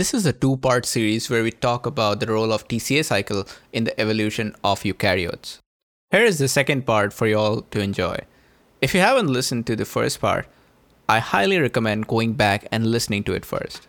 This is a two part series where we talk about the role of TCA cycle in the evolution of eukaryotes. Here is the second part for you all to enjoy. If you haven't listened to the first part, I highly recommend going back and listening to it first.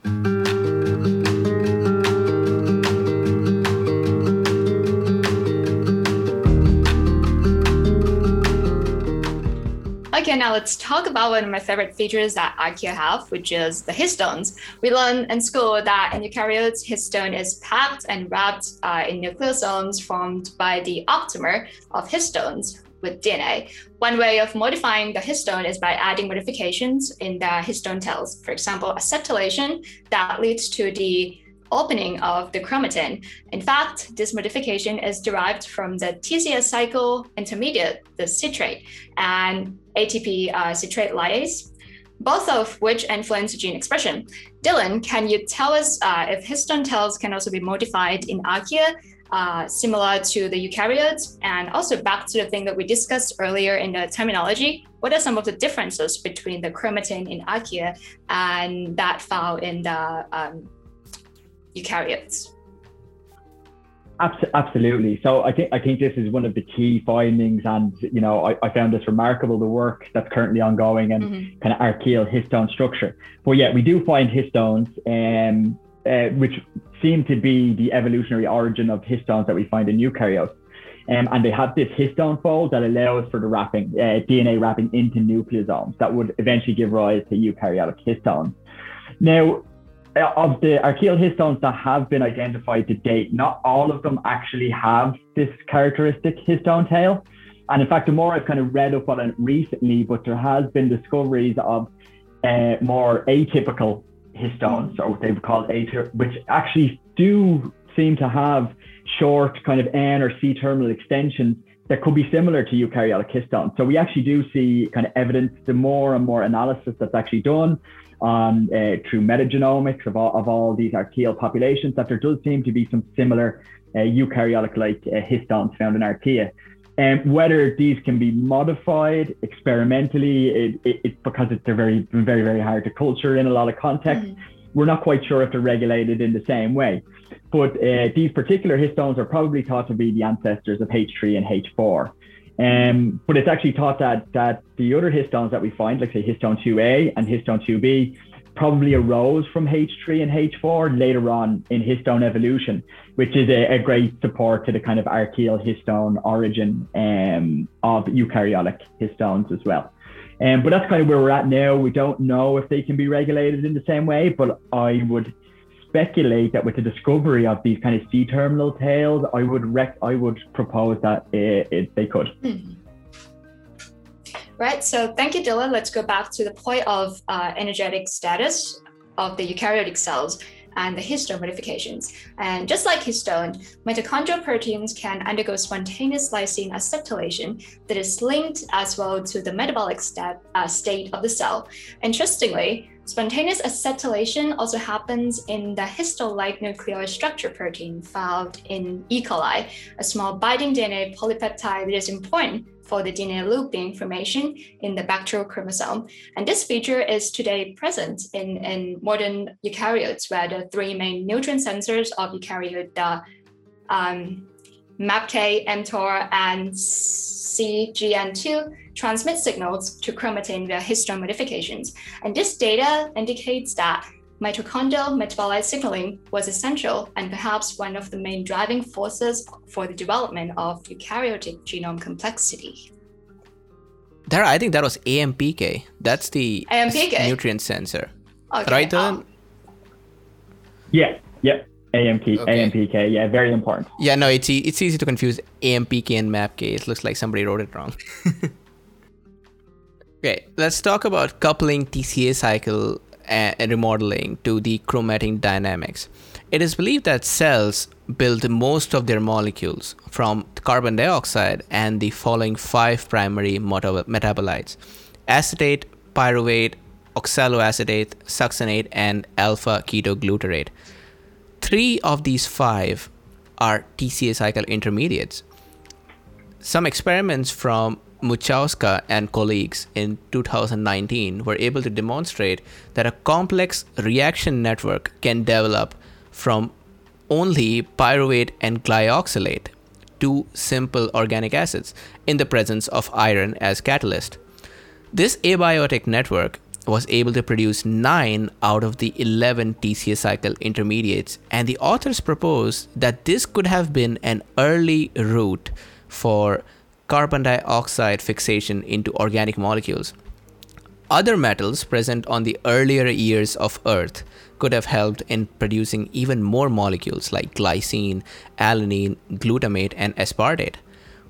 Now let's talk about one of my favorite features that archaea have, which is the histones. We learned in school that in eukaryotes, histone is packed and wrapped uh, in nucleosomes formed by the octamer of histones with DNA. One way of modifying the histone is by adding modifications in the histone tails. For example, acetylation that leads to the opening of the chromatin. In fact, this modification is derived from the TCA cycle intermediate, the citrate, and ATP uh, citrate lyase, both of which influence gene expression. Dylan, can you tell us uh, if histone tails can also be modified in archaea, uh, similar to the eukaryotes? And also back to the thing that we discussed earlier in the terminology, what are some of the differences between the chromatin in archaea and that found in the um, eukaryotes? Absolutely. So I think I think this is one of the key findings, and you know I, I found this remarkable the work that's currently ongoing and mm-hmm. kind of archaeal histone structure. But yeah, we do find histones, um, uh, which seem to be the evolutionary origin of histones that we find in eukaryotes. Um, and they have this histone fold that allows for the wrapping, uh, DNA wrapping into nucleosomes that would eventually give rise to eukaryotic histones. Now, of the archaeal histones that have been identified to date, not all of them actually have this characteristic histone tail. And in fact, the more I've kind of read up on it recently, but there has been discoveries of uh, more atypical histones, or what they would call atypical, which actually do seem to have short kind of N or C terminal extensions that could be similar to eukaryotic histones. So we actually do see kind of evidence, the more and more analysis that's actually done, on uh, through metagenomics of all, of all these archaeal populations that there does seem to be some similar uh, eukaryotic-like uh, histones found in archaea. And um, whether these can be modified experimentally, it, it, it, because they're very, very, very hard to culture in a lot of contexts, mm-hmm. we're not quite sure if they're regulated in the same way. But uh, these particular histones are probably thought to be the ancestors of H3 and H4. Um, but it's actually thought that that the other histones that we find, like say histone 2A and histone 2B, probably arose from H3 and H4 later on in histone evolution, which is a, a great support to the kind of archaeal histone origin um, of eukaryotic histones as well. Um, but that's kind of where we're at now. We don't know if they can be regulated in the same way, but I would speculate that with the discovery of these kind of C terminal tails, I would rec- I would propose that it, it, they could. Mm-hmm. Right. So thank you, Dylan. Let's go back to the point of uh, energetic status of the eukaryotic cells and the histone modifications. And just like histone, mitochondrial proteins can undergo spontaneous lysine acetylation that is linked as well to the metabolic uh, state of the cell. Interestingly, Spontaneous acetylation also happens in the histone-like nuclear structure protein found in E. coli, a small binding DNA polypeptide that is important for the DNA looping formation in the bacterial chromosome. And this feature is today present in, in modern eukaryotes, where the three main nutrient sensors of eukaryote, the um, MAPK, mTOR, and CGN2 transmit signals to chromatin via histone modifications. And this data indicates that mitochondrial metabolic signaling was essential and perhaps one of the main driving forces for the development of eukaryotic genome complexity. There, I think that was AMPK. That's the AMPK. nutrient sensor. Okay. Right, Dylan? Um, yeah, yep. AMP, okay. AMPK, yeah, very important. Yeah, no, it's e- it's easy to confuse AMPK and MAPK. It looks like somebody wrote it wrong. okay, let's talk about coupling TCA cycle and remodeling to the chromatin dynamics. It is believed that cells build most of their molecules from carbon dioxide and the following five primary metabolites acetate, pyruvate, oxaloacetate, succinate, and alpha ketoglutarate. Three of these five are TCA cycle intermediates. Some experiments from Muchowska and colleagues in 2019 were able to demonstrate that a complex reaction network can develop from only pyruvate and glyoxylate, two simple organic acids, in the presence of iron as catalyst. This abiotic network was able to produce 9 out of the 11 TCA cycle intermediates, and the authors propose that this could have been an early route for carbon dioxide fixation into organic molecules. Other metals present on the earlier years of Earth could have helped in producing even more molecules like glycine, alanine, glutamate, and aspartate.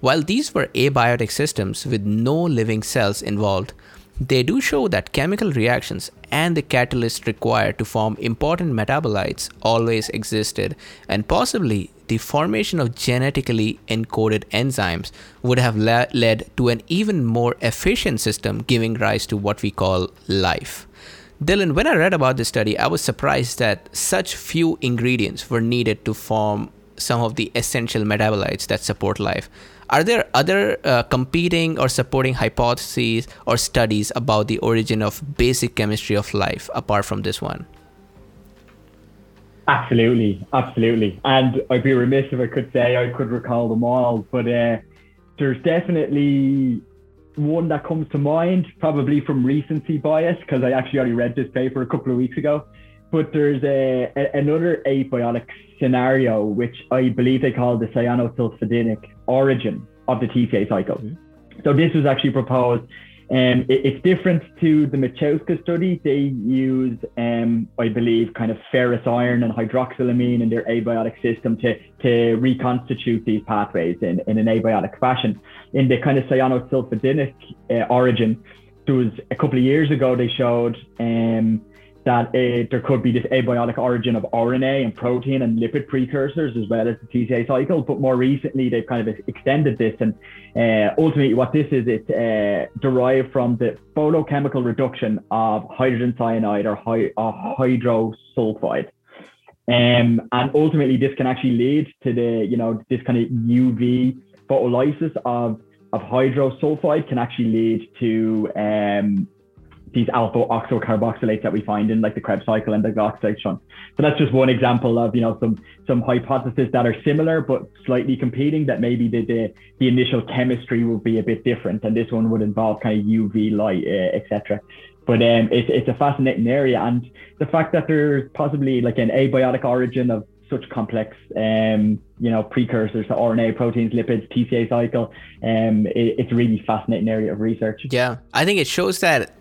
While these were abiotic systems with no living cells involved, they do show that chemical reactions and the catalyst required to form important metabolites always existed, and possibly the formation of genetically encoded enzymes would have le- led to an even more efficient system, giving rise to what we call life. Dylan, when I read about this study, I was surprised that such few ingredients were needed to form some of the essential metabolites that support life. Are there other uh, competing or supporting hypotheses or studies about the origin of basic chemistry of life apart from this one? Absolutely, absolutely. And I'd be remiss if I could say I could recall them all, but uh, there's definitely one that comes to mind, probably from recency bias, because I actually already read this paper a couple of weeks ago. But there's a, a, another abiotic scenario, which I believe they call the cyanosulfidinic origin of the TCA cycle. Mm-hmm. So this was actually proposed. Um, it, it's different to the Muchowska study. They use, um, I believe, kind of ferrous iron and hydroxylamine in their abiotic system to, to reconstitute these pathways in, in an abiotic fashion. In the kind of cyanosulfidinic uh, origin, there was a couple of years ago, they showed um, that uh, there could be this abiotic origin of RNA and protein and lipid precursors as well as the TCA cycle. But more recently, they've kind of extended this. And uh, ultimately, what this is, it's uh, derived from the photochemical reduction of hydrogen cyanide or, hy- or hydrosulfide. Um, and ultimately, this can actually lead to the, you know, this kind of UV photolysis of, of hydrosulfide can actually lead to um, these alpha oxocarboxylates that we find in like the Krebs cycle and the oxidation. So that's just one example of you know some some hypotheses that are similar but slightly competing. That maybe the the, the initial chemistry will be a bit different, and this one would involve kind of UV light, uh, etc. But um, it's it's a fascinating area, and the fact that there's possibly like an abiotic origin of such complex, um, you know, precursors to RNA, proteins, lipids, TCA cycle. Um, it, it's a really fascinating area of research. Yeah, I think it shows that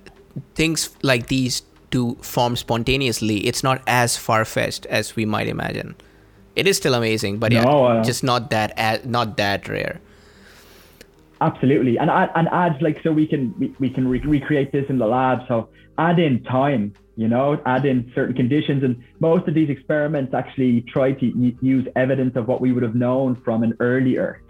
things like these to form spontaneously, it's not as far fetched as we might imagine. It is still amazing, but yeah, no, uh, just not that not that rare. Absolutely, and add and add like so we can we, we can re- recreate this in the lab. So add in time, you know, add in certain conditions, and most of these experiments actually try to y- use evidence of what we would have known from an early Earth,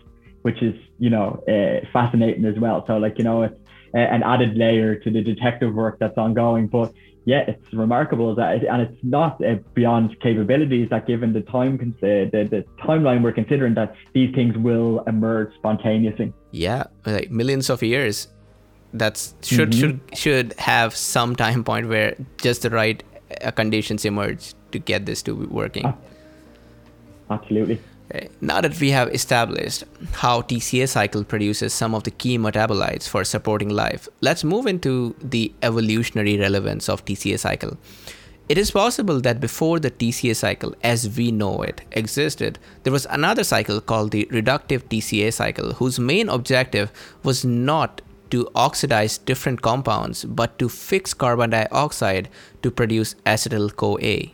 which is you know uh, fascinating as well. So like you know it's an added layer to the detective work that's ongoing. But yeah, it's remarkable that, it, and it's not uh, beyond capabilities that given the time, uh, the, the timeline we're considering, that these things will emerge spontaneously. Yeah, like millions of years. That's should mm-hmm. should should have some time point where just the right uh, conditions emerge to get this to be working. Absolutely. Now that we have established how TCA cycle produces some of the key metabolites for supporting life, let's move into the evolutionary relevance of TCA cycle. It is possible that before the TCA cycle as we know it existed, there was another cycle called the reductive TCA cycle, whose main objective was not to oxidize different compounds but to fix carbon dioxide to produce acetyl CoA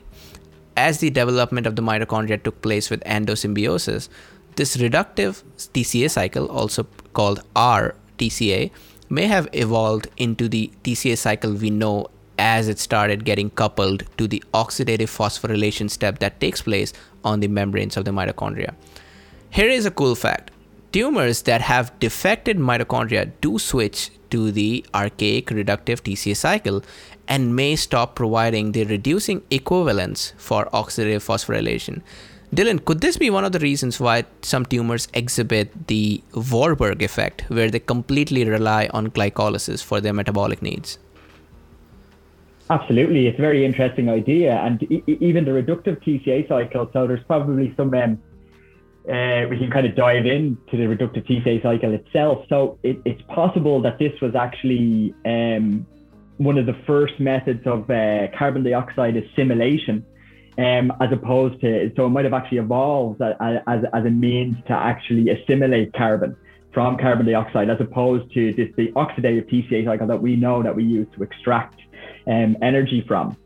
as the development of the mitochondria took place with endosymbiosis, this reductive TCA cycle, also called R-TCA, may have evolved into the TCA cycle we know as it started getting coupled to the oxidative phosphorylation step that takes place on the membranes of the mitochondria. Here is a cool fact. Tumors that have defected mitochondria do switch to the archaic reductive TCA cycle and may stop providing the reducing equivalents for oxidative phosphorylation. Dylan, could this be one of the reasons why some tumors exhibit the Warburg effect, where they completely rely on glycolysis for their metabolic needs? Absolutely, it's a very interesting idea, and e- even the reductive TCA cycle. So there's probably some um, uh, we can kind of dive into the reductive TCA cycle itself. So it, it's possible that this was actually um, one of the first methods of uh, carbon dioxide assimilation, um, as opposed to so it might have actually evolved as, as, as a means to actually assimilate carbon from carbon dioxide, as opposed to this the oxidative TCA cycle that we know that we use to extract um, energy from.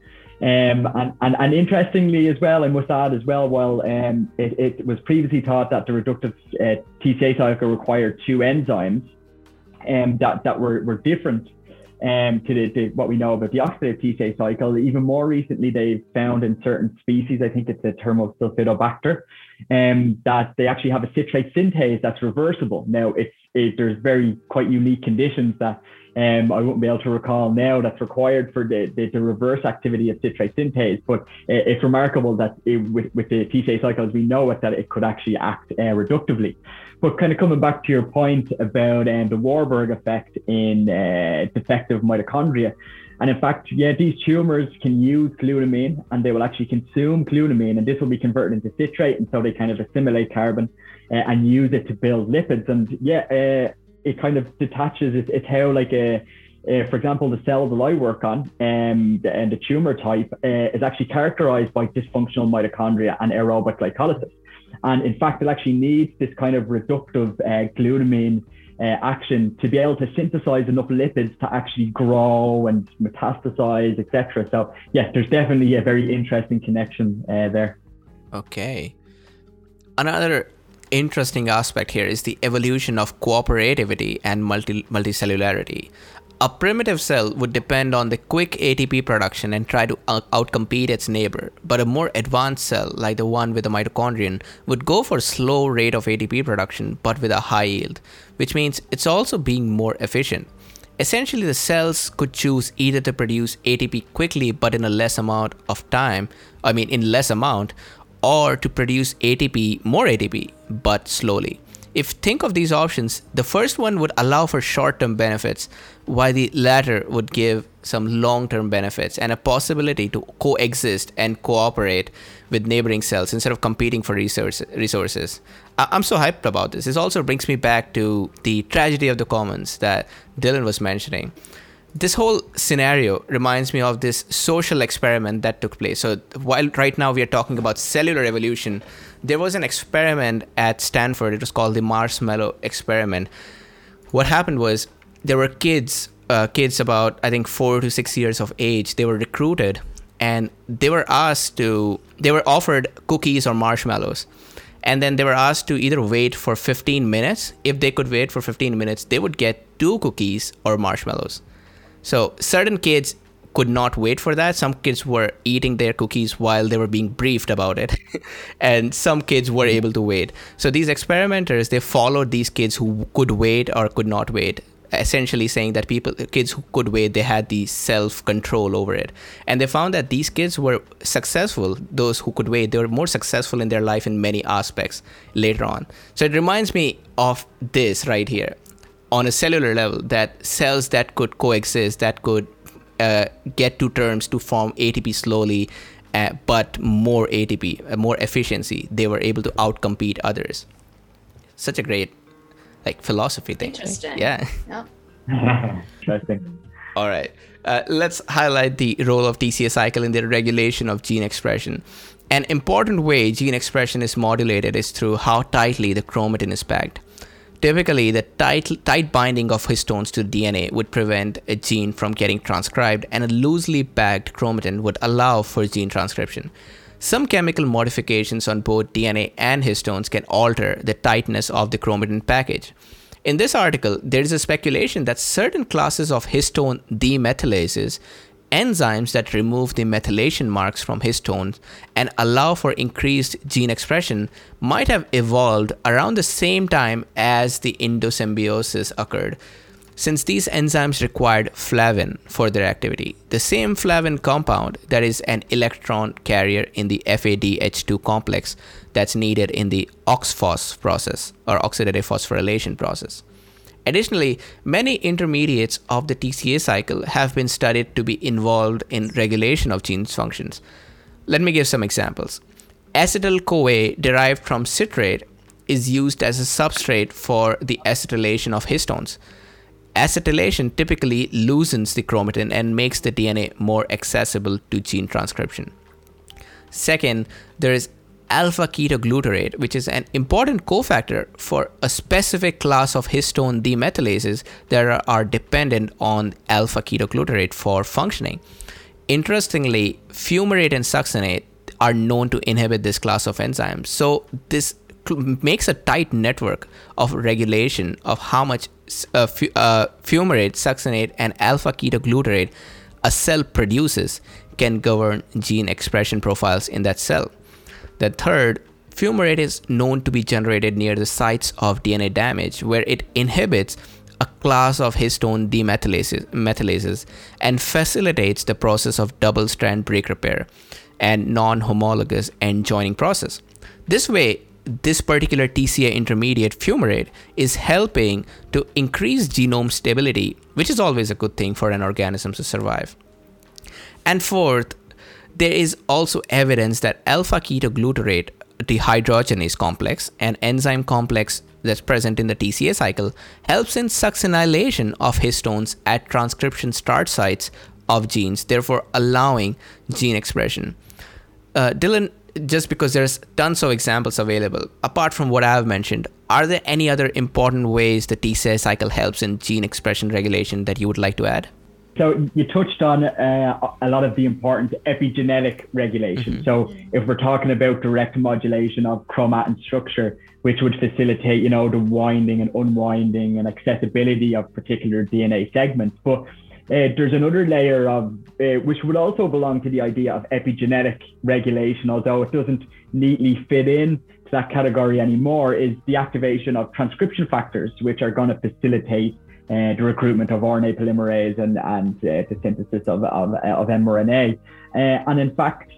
Um, and, and, and interestingly as well, I must add as well, while um, it, it was previously thought that the reductive uh, TCA cycle required two enzymes um, that, that were, were different um, to the, what we know about the oxidative TCA cycle. Even more recently, they've found in certain species, I think it's a Thermosulfidibacter, um, that they actually have a citrate synthase that's reversible. Now, it's it, there's very quite unique conditions that um, I won't be able to recall now that's required for the, the, the reverse activity of citrate synthase, but it's remarkable that it, with, with the TCA cycles, we know it, that it could actually act uh, reductively. But kind of coming back to your point about um, the Warburg effect in uh, defective mitochondria, and in fact, yeah, these tumors can use glutamine and they will actually consume glutamine, and this will be converted into citrate, and so they kind of assimilate carbon uh, and use it to build lipids. And yeah, uh, it kind of detaches. It's, it's how like a, uh, for example, the cell that I work on um, the, and the tumor type uh, is actually characterized by dysfunctional mitochondria and aerobic glycolysis. And in fact, it actually needs this kind of reductive uh, glutamine uh, action to be able to synthesize enough lipids to actually grow and metastasize, etc. So, yeah, there's definitely a very interesting connection uh, there. Okay. Another interesting aspect here is the evolution of cooperativity and multi- multicellularity. A primitive cell would depend on the quick ATP production and try to outcompete its neighbor, but a more advanced cell, like the one with the mitochondrion, would go for slow rate of ATP production but with a high yield, which means it's also being more efficient. Essentially, the cells could choose either to produce ATP quickly but in a less amount of time, I mean, in less amount, or to produce ATP, more ATP, but slowly. If think of these options, the first one would allow for short-term benefits, while the latter would give some long-term benefits and a possibility to coexist and cooperate with neighboring cells instead of competing for resource, resources. I'm so hyped about this. This also brings me back to the tragedy of the commons that Dylan was mentioning this whole scenario reminds me of this social experiment that took place. So, while right now we are talking about cellular evolution, there was an experiment at Stanford. It was called the marshmallow experiment. What happened was there were kids, uh, kids about I think four to six years of age. They were recruited, and they were asked to. They were offered cookies or marshmallows, and then they were asked to either wait for 15 minutes. If they could wait for 15 minutes, they would get two cookies or marshmallows so certain kids could not wait for that. Some kids were eating their cookies while they were being briefed about it, and some kids were mm-hmm. able to wait. So these experimenters they followed these kids who could wait or could not wait, essentially saying that people kids who could wait they had the self control over it, and they found that these kids were successful. Those who could wait they were more successful in their life in many aspects later on. So it reminds me of this right here on a cellular level that cells that could coexist that could uh, get to terms to form ATP slowly uh, but more ATP uh, more efficiency they were able to outcompete others. Such a great like philosophy thing. Interesting. Yeah. Interesting. All right. Uh, let's highlight the role of TCA cycle in the regulation of gene expression. An important way gene expression is modulated is through how tightly the chromatin is packed Typically, the tight, tight binding of histones to DNA would prevent a gene from getting transcribed, and a loosely packed chromatin would allow for gene transcription. Some chemical modifications on both DNA and histones can alter the tightness of the chromatin package. In this article, there is a speculation that certain classes of histone demethylases enzymes that remove the methylation marks from histones and allow for increased gene expression might have evolved around the same time as the endosymbiosis occurred. Since these enzymes required flavin for their activity, the same flavin compound that is an electron carrier in the FADH2 complex that's needed in the OXPHOS process or oxidative phosphorylation process. Additionally, many intermediates of the TCA cycle have been studied to be involved in regulation of genes functions. Let me give some examples. Acetyl CoA derived from citrate is used as a substrate for the acetylation of histones. Acetylation typically loosens the chromatin and makes the DNA more accessible to gene transcription. Second, there is alpha ketoglutarate, which is an important cofactor for a specific class of histone demethylases that are dependent on alpha ketoglutarate for functioning. Interestingly, fumarate and succinate are known to inhibit this class of enzymes. So, this makes a tight network of regulation of how much uh, uh, fumarate, succinate, and alpha ketoglutarate a cell produces can govern gene expression profiles in that cell. The third, fumarate is known to be generated near the sites of DNA damage, where it inhibits a class of histone demethylases methylases, and facilitates the process of double strand break repair and non homologous end joining process. This way, this particular TCA intermediate fumarate is helping to increase genome stability, which is always a good thing for an organism to survive. And fourth, there is also evidence that alpha ketoglutarate dehydrogenase complex, an enzyme complex that's present in the TCA cycle, helps in succinylation of histones at transcription start sites of genes, therefore allowing gene expression. Uh, Dylan, just because there's tons of examples available, apart from what I've mentioned, are there any other important ways the TCA cycle helps in gene expression regulation that you would like to add? So you touched on uh, a lot of the important epigenetic regulation. Mm-hmm. So if we're talking about direct modulation of chromatin structure, which would facilitate, you know, the winding and unwinding and accessibility of particular DNA segments, but uh, there's another layer of uh, which would also belong to the idea of epigenetic regulation, although it doesn't neatly fit in to that category anymore. Is the activation of transcription factors, which are going to facilitate uh, the recruitment of RNA polymerase and and uh, the synthesis of of, of mRNA. Uh, and in fact,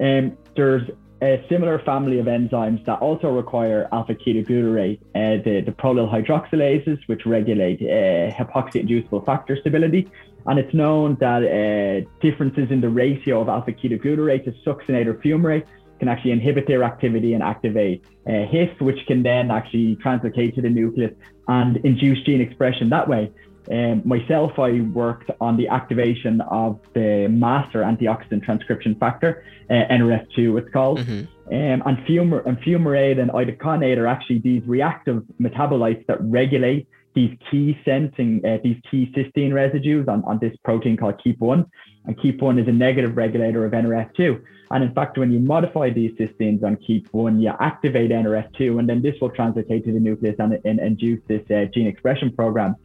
um, there's a similar family of enzymes that also require alpha ketoglutarate, uh, the, the prolyl hydroxylases, which regulate uh, hypoxia inducible factor stability. And it's known that uh, differences in the ratio of alpha ketoglutarate to succinate or fumarate can actually inhibit their activity and activate uh, HIF, which can then actually translocate to the nucleus and induce gene expression that way. Um, myself, I worked on the activation of the master antioxidant transcription factor, uh, NRF2, it's called. Mm-hmm. Um, and, fumar- and fumarate and itaconate are actually these reactive metabolites that regulate these key sensing, uh, these key cysteine residues on, on this protein called KEAP1. And KEAP1 is a negative regulator of NRF2. And in fact, when you modify these cysteines on KEAP1, you activate NRF2, and then this will translocate to the nucleus and, and induce this uh, gene expression program.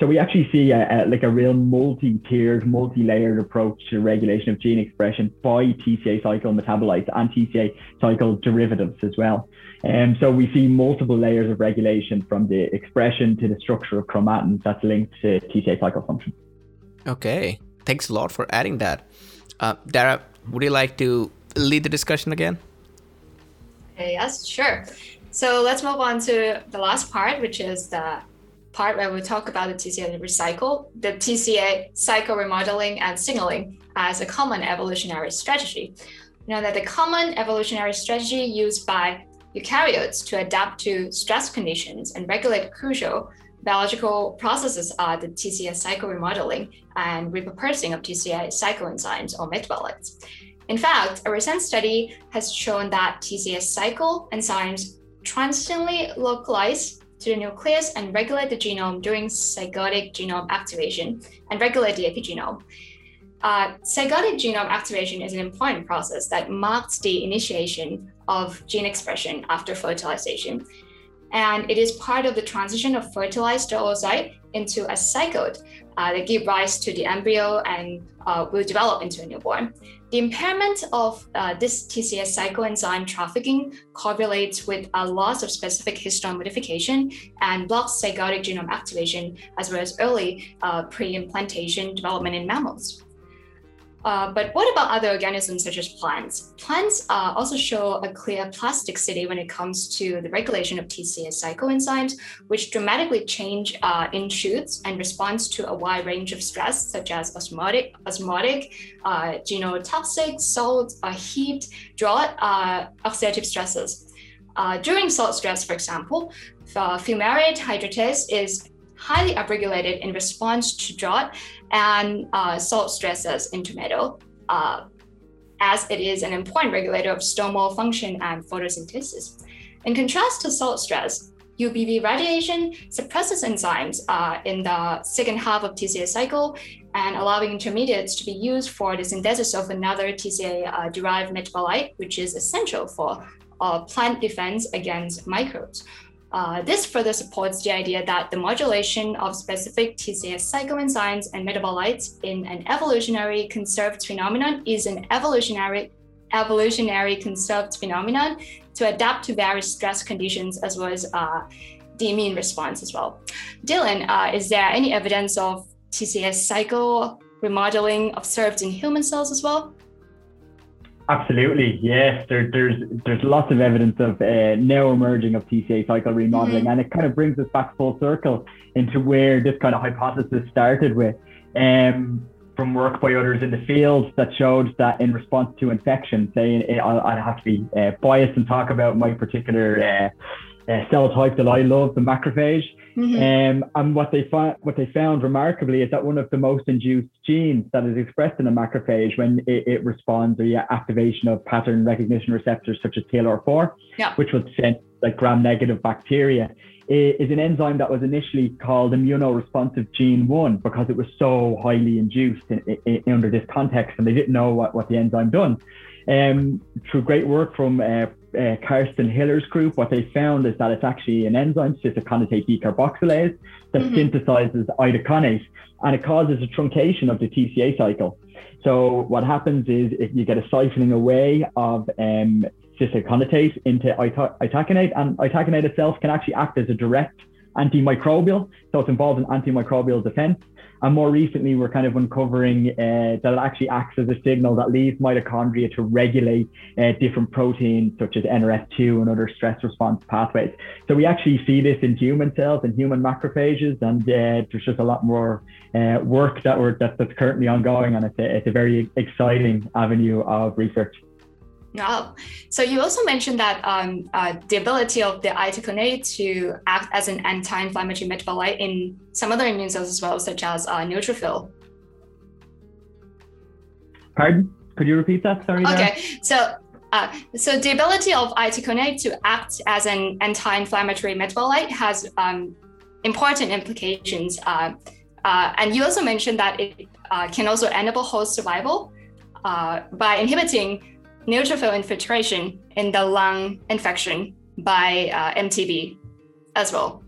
So we actually see a, a, like a real multi-tiered, multi-layered approach to regulation of gene expression by TCA cycle metabolites and TCA cycle derivatives as well. And um, so we see multiple layers of regulation from the expression to the structure of chromatin that's linked to TCA cycle function. Okay, thanks a lot for adding that. Uh, Dara, would you like to lead the discussion again? Yes, sure. So let's move on to the last part, which is the part where we talk about the TCA recycle, the TCA cycle remodeling and signaling as a common evolutionary strategy. You know that the common evolutionary strategy used by eukaryotes to adapt to stress conditions and regulate crucial biological processes are the TCA cycle remodeling and repurposing of TCA cycle enzymes or metabolites. In fact, a recent study has shown that TCA cycle enzymes transiently localize to the nucleus and regulate the genome during zygotic genome activation and regulate the epigenome. Uh, zygotic genome activation is an important process that marks the initiation of gene expression after fertilization and it is part of the transition of fertilized oocyte into a zygote uh, that give rise to the embryo and uh, will develop into a newborn. The impairment of uh, this TCS cycle enzyme trafficking correlates with a loss of specific histone modification and blocks zygotic genome activation, as well as early uh, pre-implantation development in mammals. Uh, but what about other organisms such as plants? Plants uh, also show a clear plasticity when it comes to the regulation of TCA cycloenzymes, which dramatically change uh, in shoots and responds to a wide range of stress, such as osmotic, osmotic, uh, genotoxic, salt, uh, heat, drought, oxidative stresses. during salt stress, for example, fumarate hydratase is highly upregulated in response to drought and uh, salt stresses in tomato, uh, as it is an important regulator of stomol function and photosynthesis. In contrast to salt stress, UVB radiation suppresses enzymes uh, in the second half of TCA cycle and allowing intermediates to be used for the synthesis of another TCA-derived uh, metabolite, which is essential for uh, plant defense against microbes. Uh, this further supports the idea that the modulation of specific TCA cycloenzymes and metabolites in an evolutionary conserved phenomenon is an evolutionary evolutionary conserved phenomenon to adapt to various stress conditions as well as uh, the immune response as well. Dylan, uh, is there any evidence of TCS cycle remodeling observed in human cells as well? Absolutely, yes. There, there's there's lots of evidence of uh, now emerging of TCA cycle remodeling, mm-hmm. and it kind of brings us back full circle into where this kind of hypothesis started with, um, from work by others in the field that showed that in response to infection, say I'll, I'll have to be uh, biased and talk about my particular uh, uh cell type that I love, the macrophage. Mm-hmm. Um, and what they found, what they found remarkably is that one of the most induced genes that is expressed in a macrophage when it, it responds to the activation of pattern recognition receptors such as TLR4, yeah. which would sense like gram-negative bacteria, is an enzyme that was initially called immunoresponsive gene 1 because it was so highly induced in, in, under this context and they didn't know what, what the enzyme done. Um, through great work from uh, uh, Karsten Hiller's group, what they found is that it's actually an enzyme, cis-aconitate decarboxylase, that mm-hmm. synthesizes itaconate and it causes a truncation of the TCA cycle. So what happens is if you get a siphoning away of um, cis-aconitate into itaconate, and itaconate itself can actually act as a direct antimicrobial. So it's involved in antimicrobial defense. And more recently, we're kind of uncovering uh, that it actually acts as a signal that leads mitochondria to regulate uh, different proteins such as NRF2 and other stress response pathways. So we actually see this in human cells and human macrophages, and uh, there's just a lot more uh, work that we're that, that's currently ongoing, and it's a, it's a very exciting avenue of research. Oh, so you also mentioned that um, uh, the ability of the itaconate to act as an anti-inflammatory metabolite in some other immune cells as well, such as uh, neutrophil. Pardon? Could you repeat that? Sorry. Okay, there. so uh, so the ability of itaconate to act as an anti-inflammatory metabolite has um, important implications. Uh, uh, and you also mentioned that it uh, can also enable host survival by inhibiting neutrophil infiltration in the lung infection by uh, MTB as well.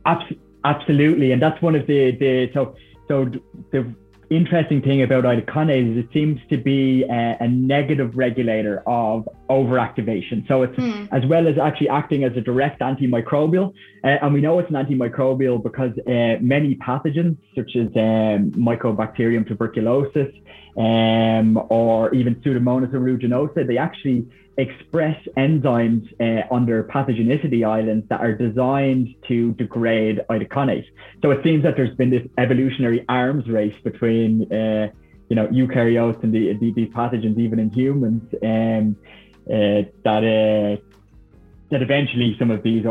Absolutely, and that's one of the the so so the interesting thing about itaconate is it seems to be a, a negative regulator of overactivation. So it's mm. as well as actually acting as a direct antimicrobial, uh, and we know it's an antimicrobial because uh, many pathogens such as um, Mycobacterium tuberculosis um, or even Pseudomonas aeruginosa, they actually express enzymes uh, under pathogenicity islands that are designed to degrade itaconate. So it seems that there's been this evolutionary arms race between, uh, you know, eukaryotes and the, the, these pathogens, even in humans, um, uh, that uh, that eventually some of these uh,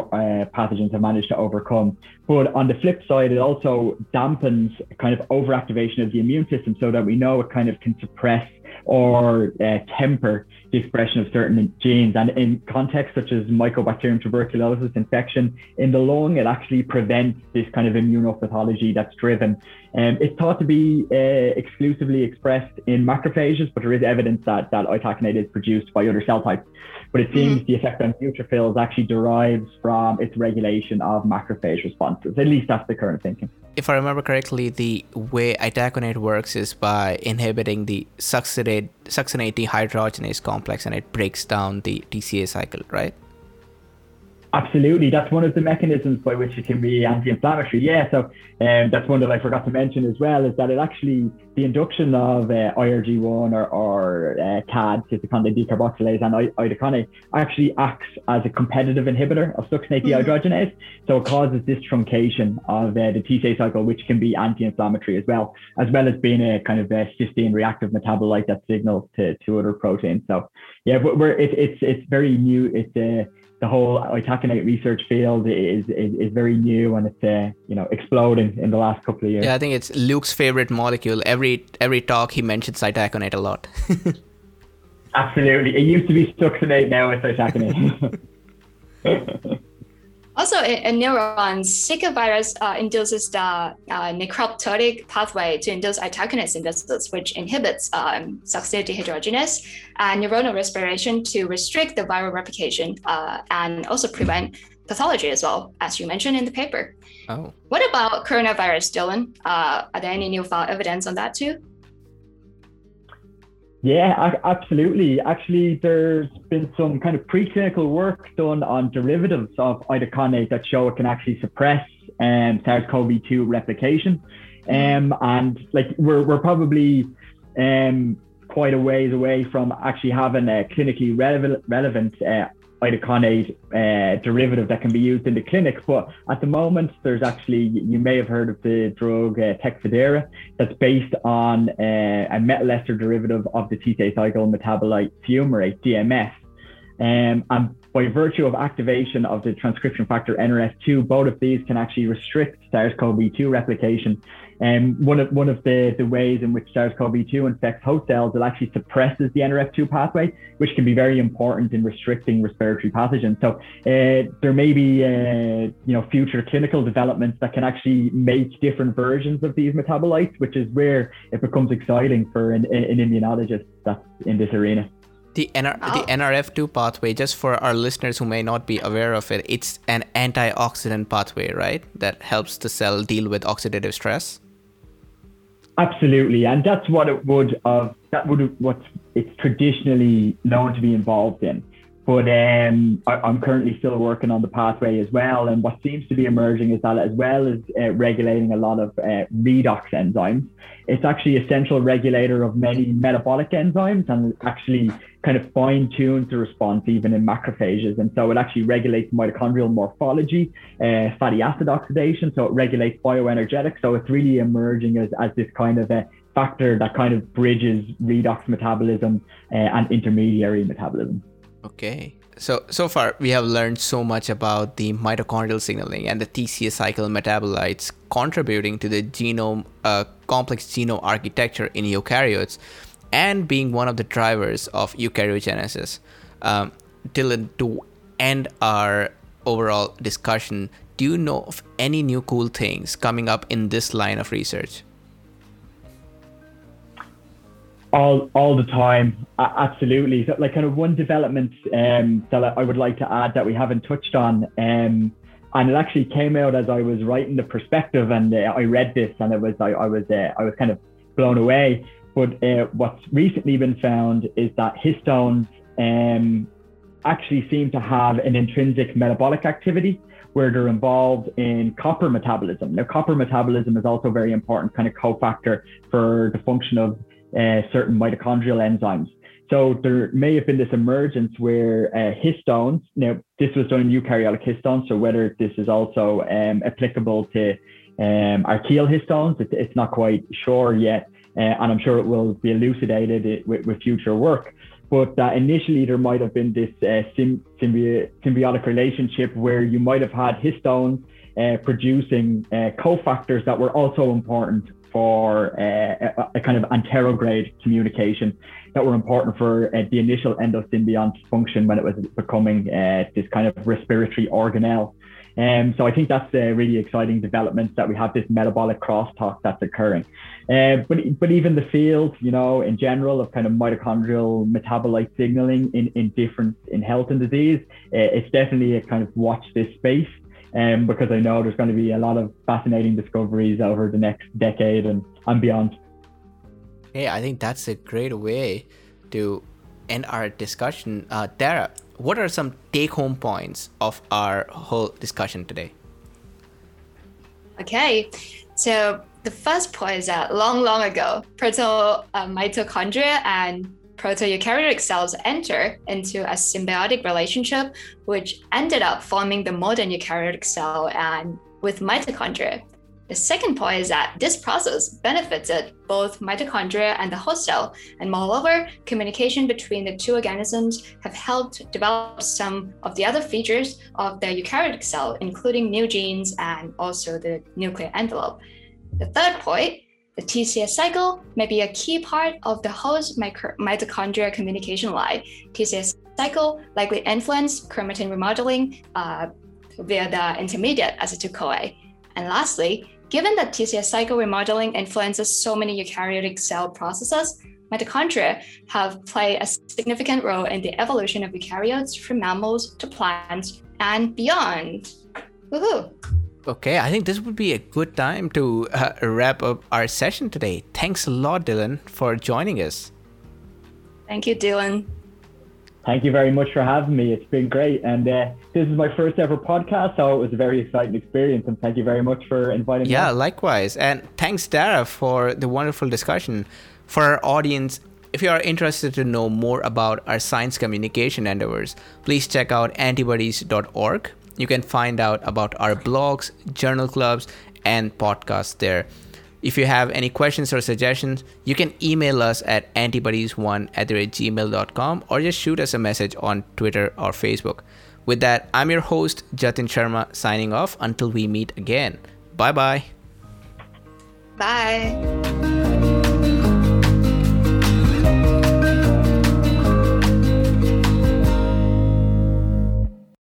pathogens have managed to overcome. But on the flip side, it also dampens kind of overactivation of the immune system so that we know it kind of can suppress or uh, temper the expression of certain genes. And in contexts such as Mycobacterium tuberculosis infection in the lung, it actually prevents this kind of immunopathology that's driven. Um, it's thought to be uh, exclusively expressed in macrophages, but there is evidence that, that itaconate is produced by other cell types. But it seems mm-hmm. the effect on neutrophils actually derives from its regulation of macrophage responses. At least that's the current thinking. If I remember correctly, the way itaconate works is by inhibiting the succinate, succinate dehydrogenase complex and it breaks down the TCA cycle, right? Absolutely, that's one of the mechanisms by which it can be anti-inflammatory. Yeah, so um, that's one that I forgot to mention as well is that it actually the induction of uh, IRG1 or, or uh, CAD, cytokine decarboxylase, and itaconate actually acts as a competitive inhibitor of succinate mm-hmm. dehydrogenase. So it causes this truncation of uh, the TCA cycle, which can be anti-inflammatory as well, as well as being a kind of a cysteine reactive metabolite that signals to, to other proteins. So yeah, but we're it, it's it's very new. It's a uh, the whole itaconate research field is, is, is very new and it's uh, you know exploding in the last couple of years. Yeah, I think it's Luke's favorite molecule. Every every talk he mentions itaconate a lot. Absolutely, it used to be succinate. Now it's itaconate. Also, in, neurons, Zika virus uh, induces the uh, necroptotic pathway to induce itaconate synthesis, which inhibits um, succinate dehydrogenase and neuronal respiration to restrict the viral replication uh, and also prevent pathology as well, as you mentioned in the paper. Oh. What about coronavirus, Dylan? Uh, are there any new evidence on that too? Yeah, absolutely. Actually, there's been some kind of preclinical work done on derivatives of itaconate that show it can actually suppress um, SARS-CoV-2 replication. Um, and like we're, we're probably um, quite a ways away from actually having a clinically relevant, relevant uh, itaconate uh, derivative that can be used in the clinic. But at the moment, there's actually, you may have heard of the drug uh, Tecfidera that's based on uh, a methyl ester derivative of the TCA cycle metabolite fumarate, DMF. Um, and by virtue of activation of the transcription factor NRF2, both of these can actually restrict SARS-CoV-2 replication um, one of one of the, the ways in which SARS-CoV-2 infects host cells, it actually suppresses the NRF2 pathway, which can be very important in restricting respiratory pathogens. So uh, there may be uh, you know future clinical developments that can actually make different versions of these metabolites, which is where it becomes exciting for an, an immunologist that's in this arena. The, NR- oh. the NRF2 pathway, just for our listeners who may not be aware of it, it's an antioxidant pathway, right? That helps the cell deal with oxidative stress. Absolutely, and that's what it would of that would what it's traditionally known to be involved in. But um, I, am currently still working on the pathway as well, and what seems to be emerging is that as well as uh, regulating a lot of uh, redox enzymes, it's actually a central regulator of many metabolic enzymes and actually kind of fine tunes the response even in macrophages. And so it actually regulates mitochondrial morphology, uh, fatty acid oxidation. So it regulates bioenergetics. So it's really emerging as, as this kind of a factor that kind of bridges redox metabolism uh, and intermediary metabolism. Okay. So so far we have learned so much about the mitochondrial signaling and the TCA cycle metabolites contributing to the genome uh, complex genome architecture in eukaryotes and being one of the drivers of eukaryogenesis. Um, Dylan, to end our overall discussion, do you know of any new cool things coming up in this line of research? all all the time absolutely so like kind of one development um, that i would like to add that we haven't touched on um, and it actually came out as i was writing the perspective and uh, i read this and it was i, I was uh, i was kind of blown away but uh, what's recently been found is that histones um, actually seem to have an intrinsic metabolic activity where they're involved in copper metabolism. Now, copper metabolism is also a very important kind of cofactor for the function of uh, certain mitochondrial enzymes. So there may have been this emergence where uh, histones, now this was done in eukaryotic histones, so whether this is also um, applicable to um, archaeal histones, it, it's not quite sure yet, and I'm sure it will be elucidated with, with future work. But uh, initially, there might have been this uh, symbi- symbiotic relationship where you might have had histones uh, producing uh, cofactors that were also important for uh, a, kind of anterograde communication that were important for uh, the initial endosymbiont function when it was becoming uh, this kind of respiratory organelle. Um, so I think that's a really exciting development that we have this metabolic crosstalk that's occurring. Uh, but but even the field, you know, in general of kind of mitochondrial metabolite signaling in, in different in health and disease, uh, it's definitely a kind of watch this space um, because I know there's going to be a lot of fascinating discoveries over the next decade and, and beyond. Hey, I think that's a great way to end our discussion. Uh, Tara, what are some take home points of our whole discussion today? Okay, so the first point is that long, long ago, proto uh, mitochondria and proto-eukaryotic cells enter into a symbiotic relationship, which ended up forming the modern eukaryotic cell and with mitochondria. The second point is that this process benefited both mitochondria and the host cell, and moreover, communication between the two organisms have helped develop some of the other features of the eukaryotic cell, including new genes and also the nuclear envelope. The third point, the TCS cycle may be a key part of the host mitochondria communication line. TCS cycle likely influence chromatin remodeling uh, via the intermediate acetyl-CoA. And lastly, given that TCA cycle remodeling influences so many eukaryotic cell processes, mitochondria have played a significant role in the evolution of eukaryotes from mammals to plants and beyond. Woohoo! Okay, I think this would be a good time to uh, wrap up our session today. Thanks a lot, Dylan, for joining us. Thank you, Dylan. Thank you very much for having me. It's been great. And uh, this is my first ever podcast, so it was a very exciting experience. And thank you very much for inviting yeah, me. Yeah, likewise. And thanks, Dara, for the wonderful discussion. For our audience, if you are interested to know more about our science communication endeavors, please check out antibodies.org you can find out about our blogs, journal clubs, and podcasts there. If you have any questions or suggestions, you can email us at antibodies1 at gmail.com or just shoot us a message on Twitter or Facebook. With that, I'm your host, Jatin Sharma, signing off until we meet again. Bye-bye. Bye.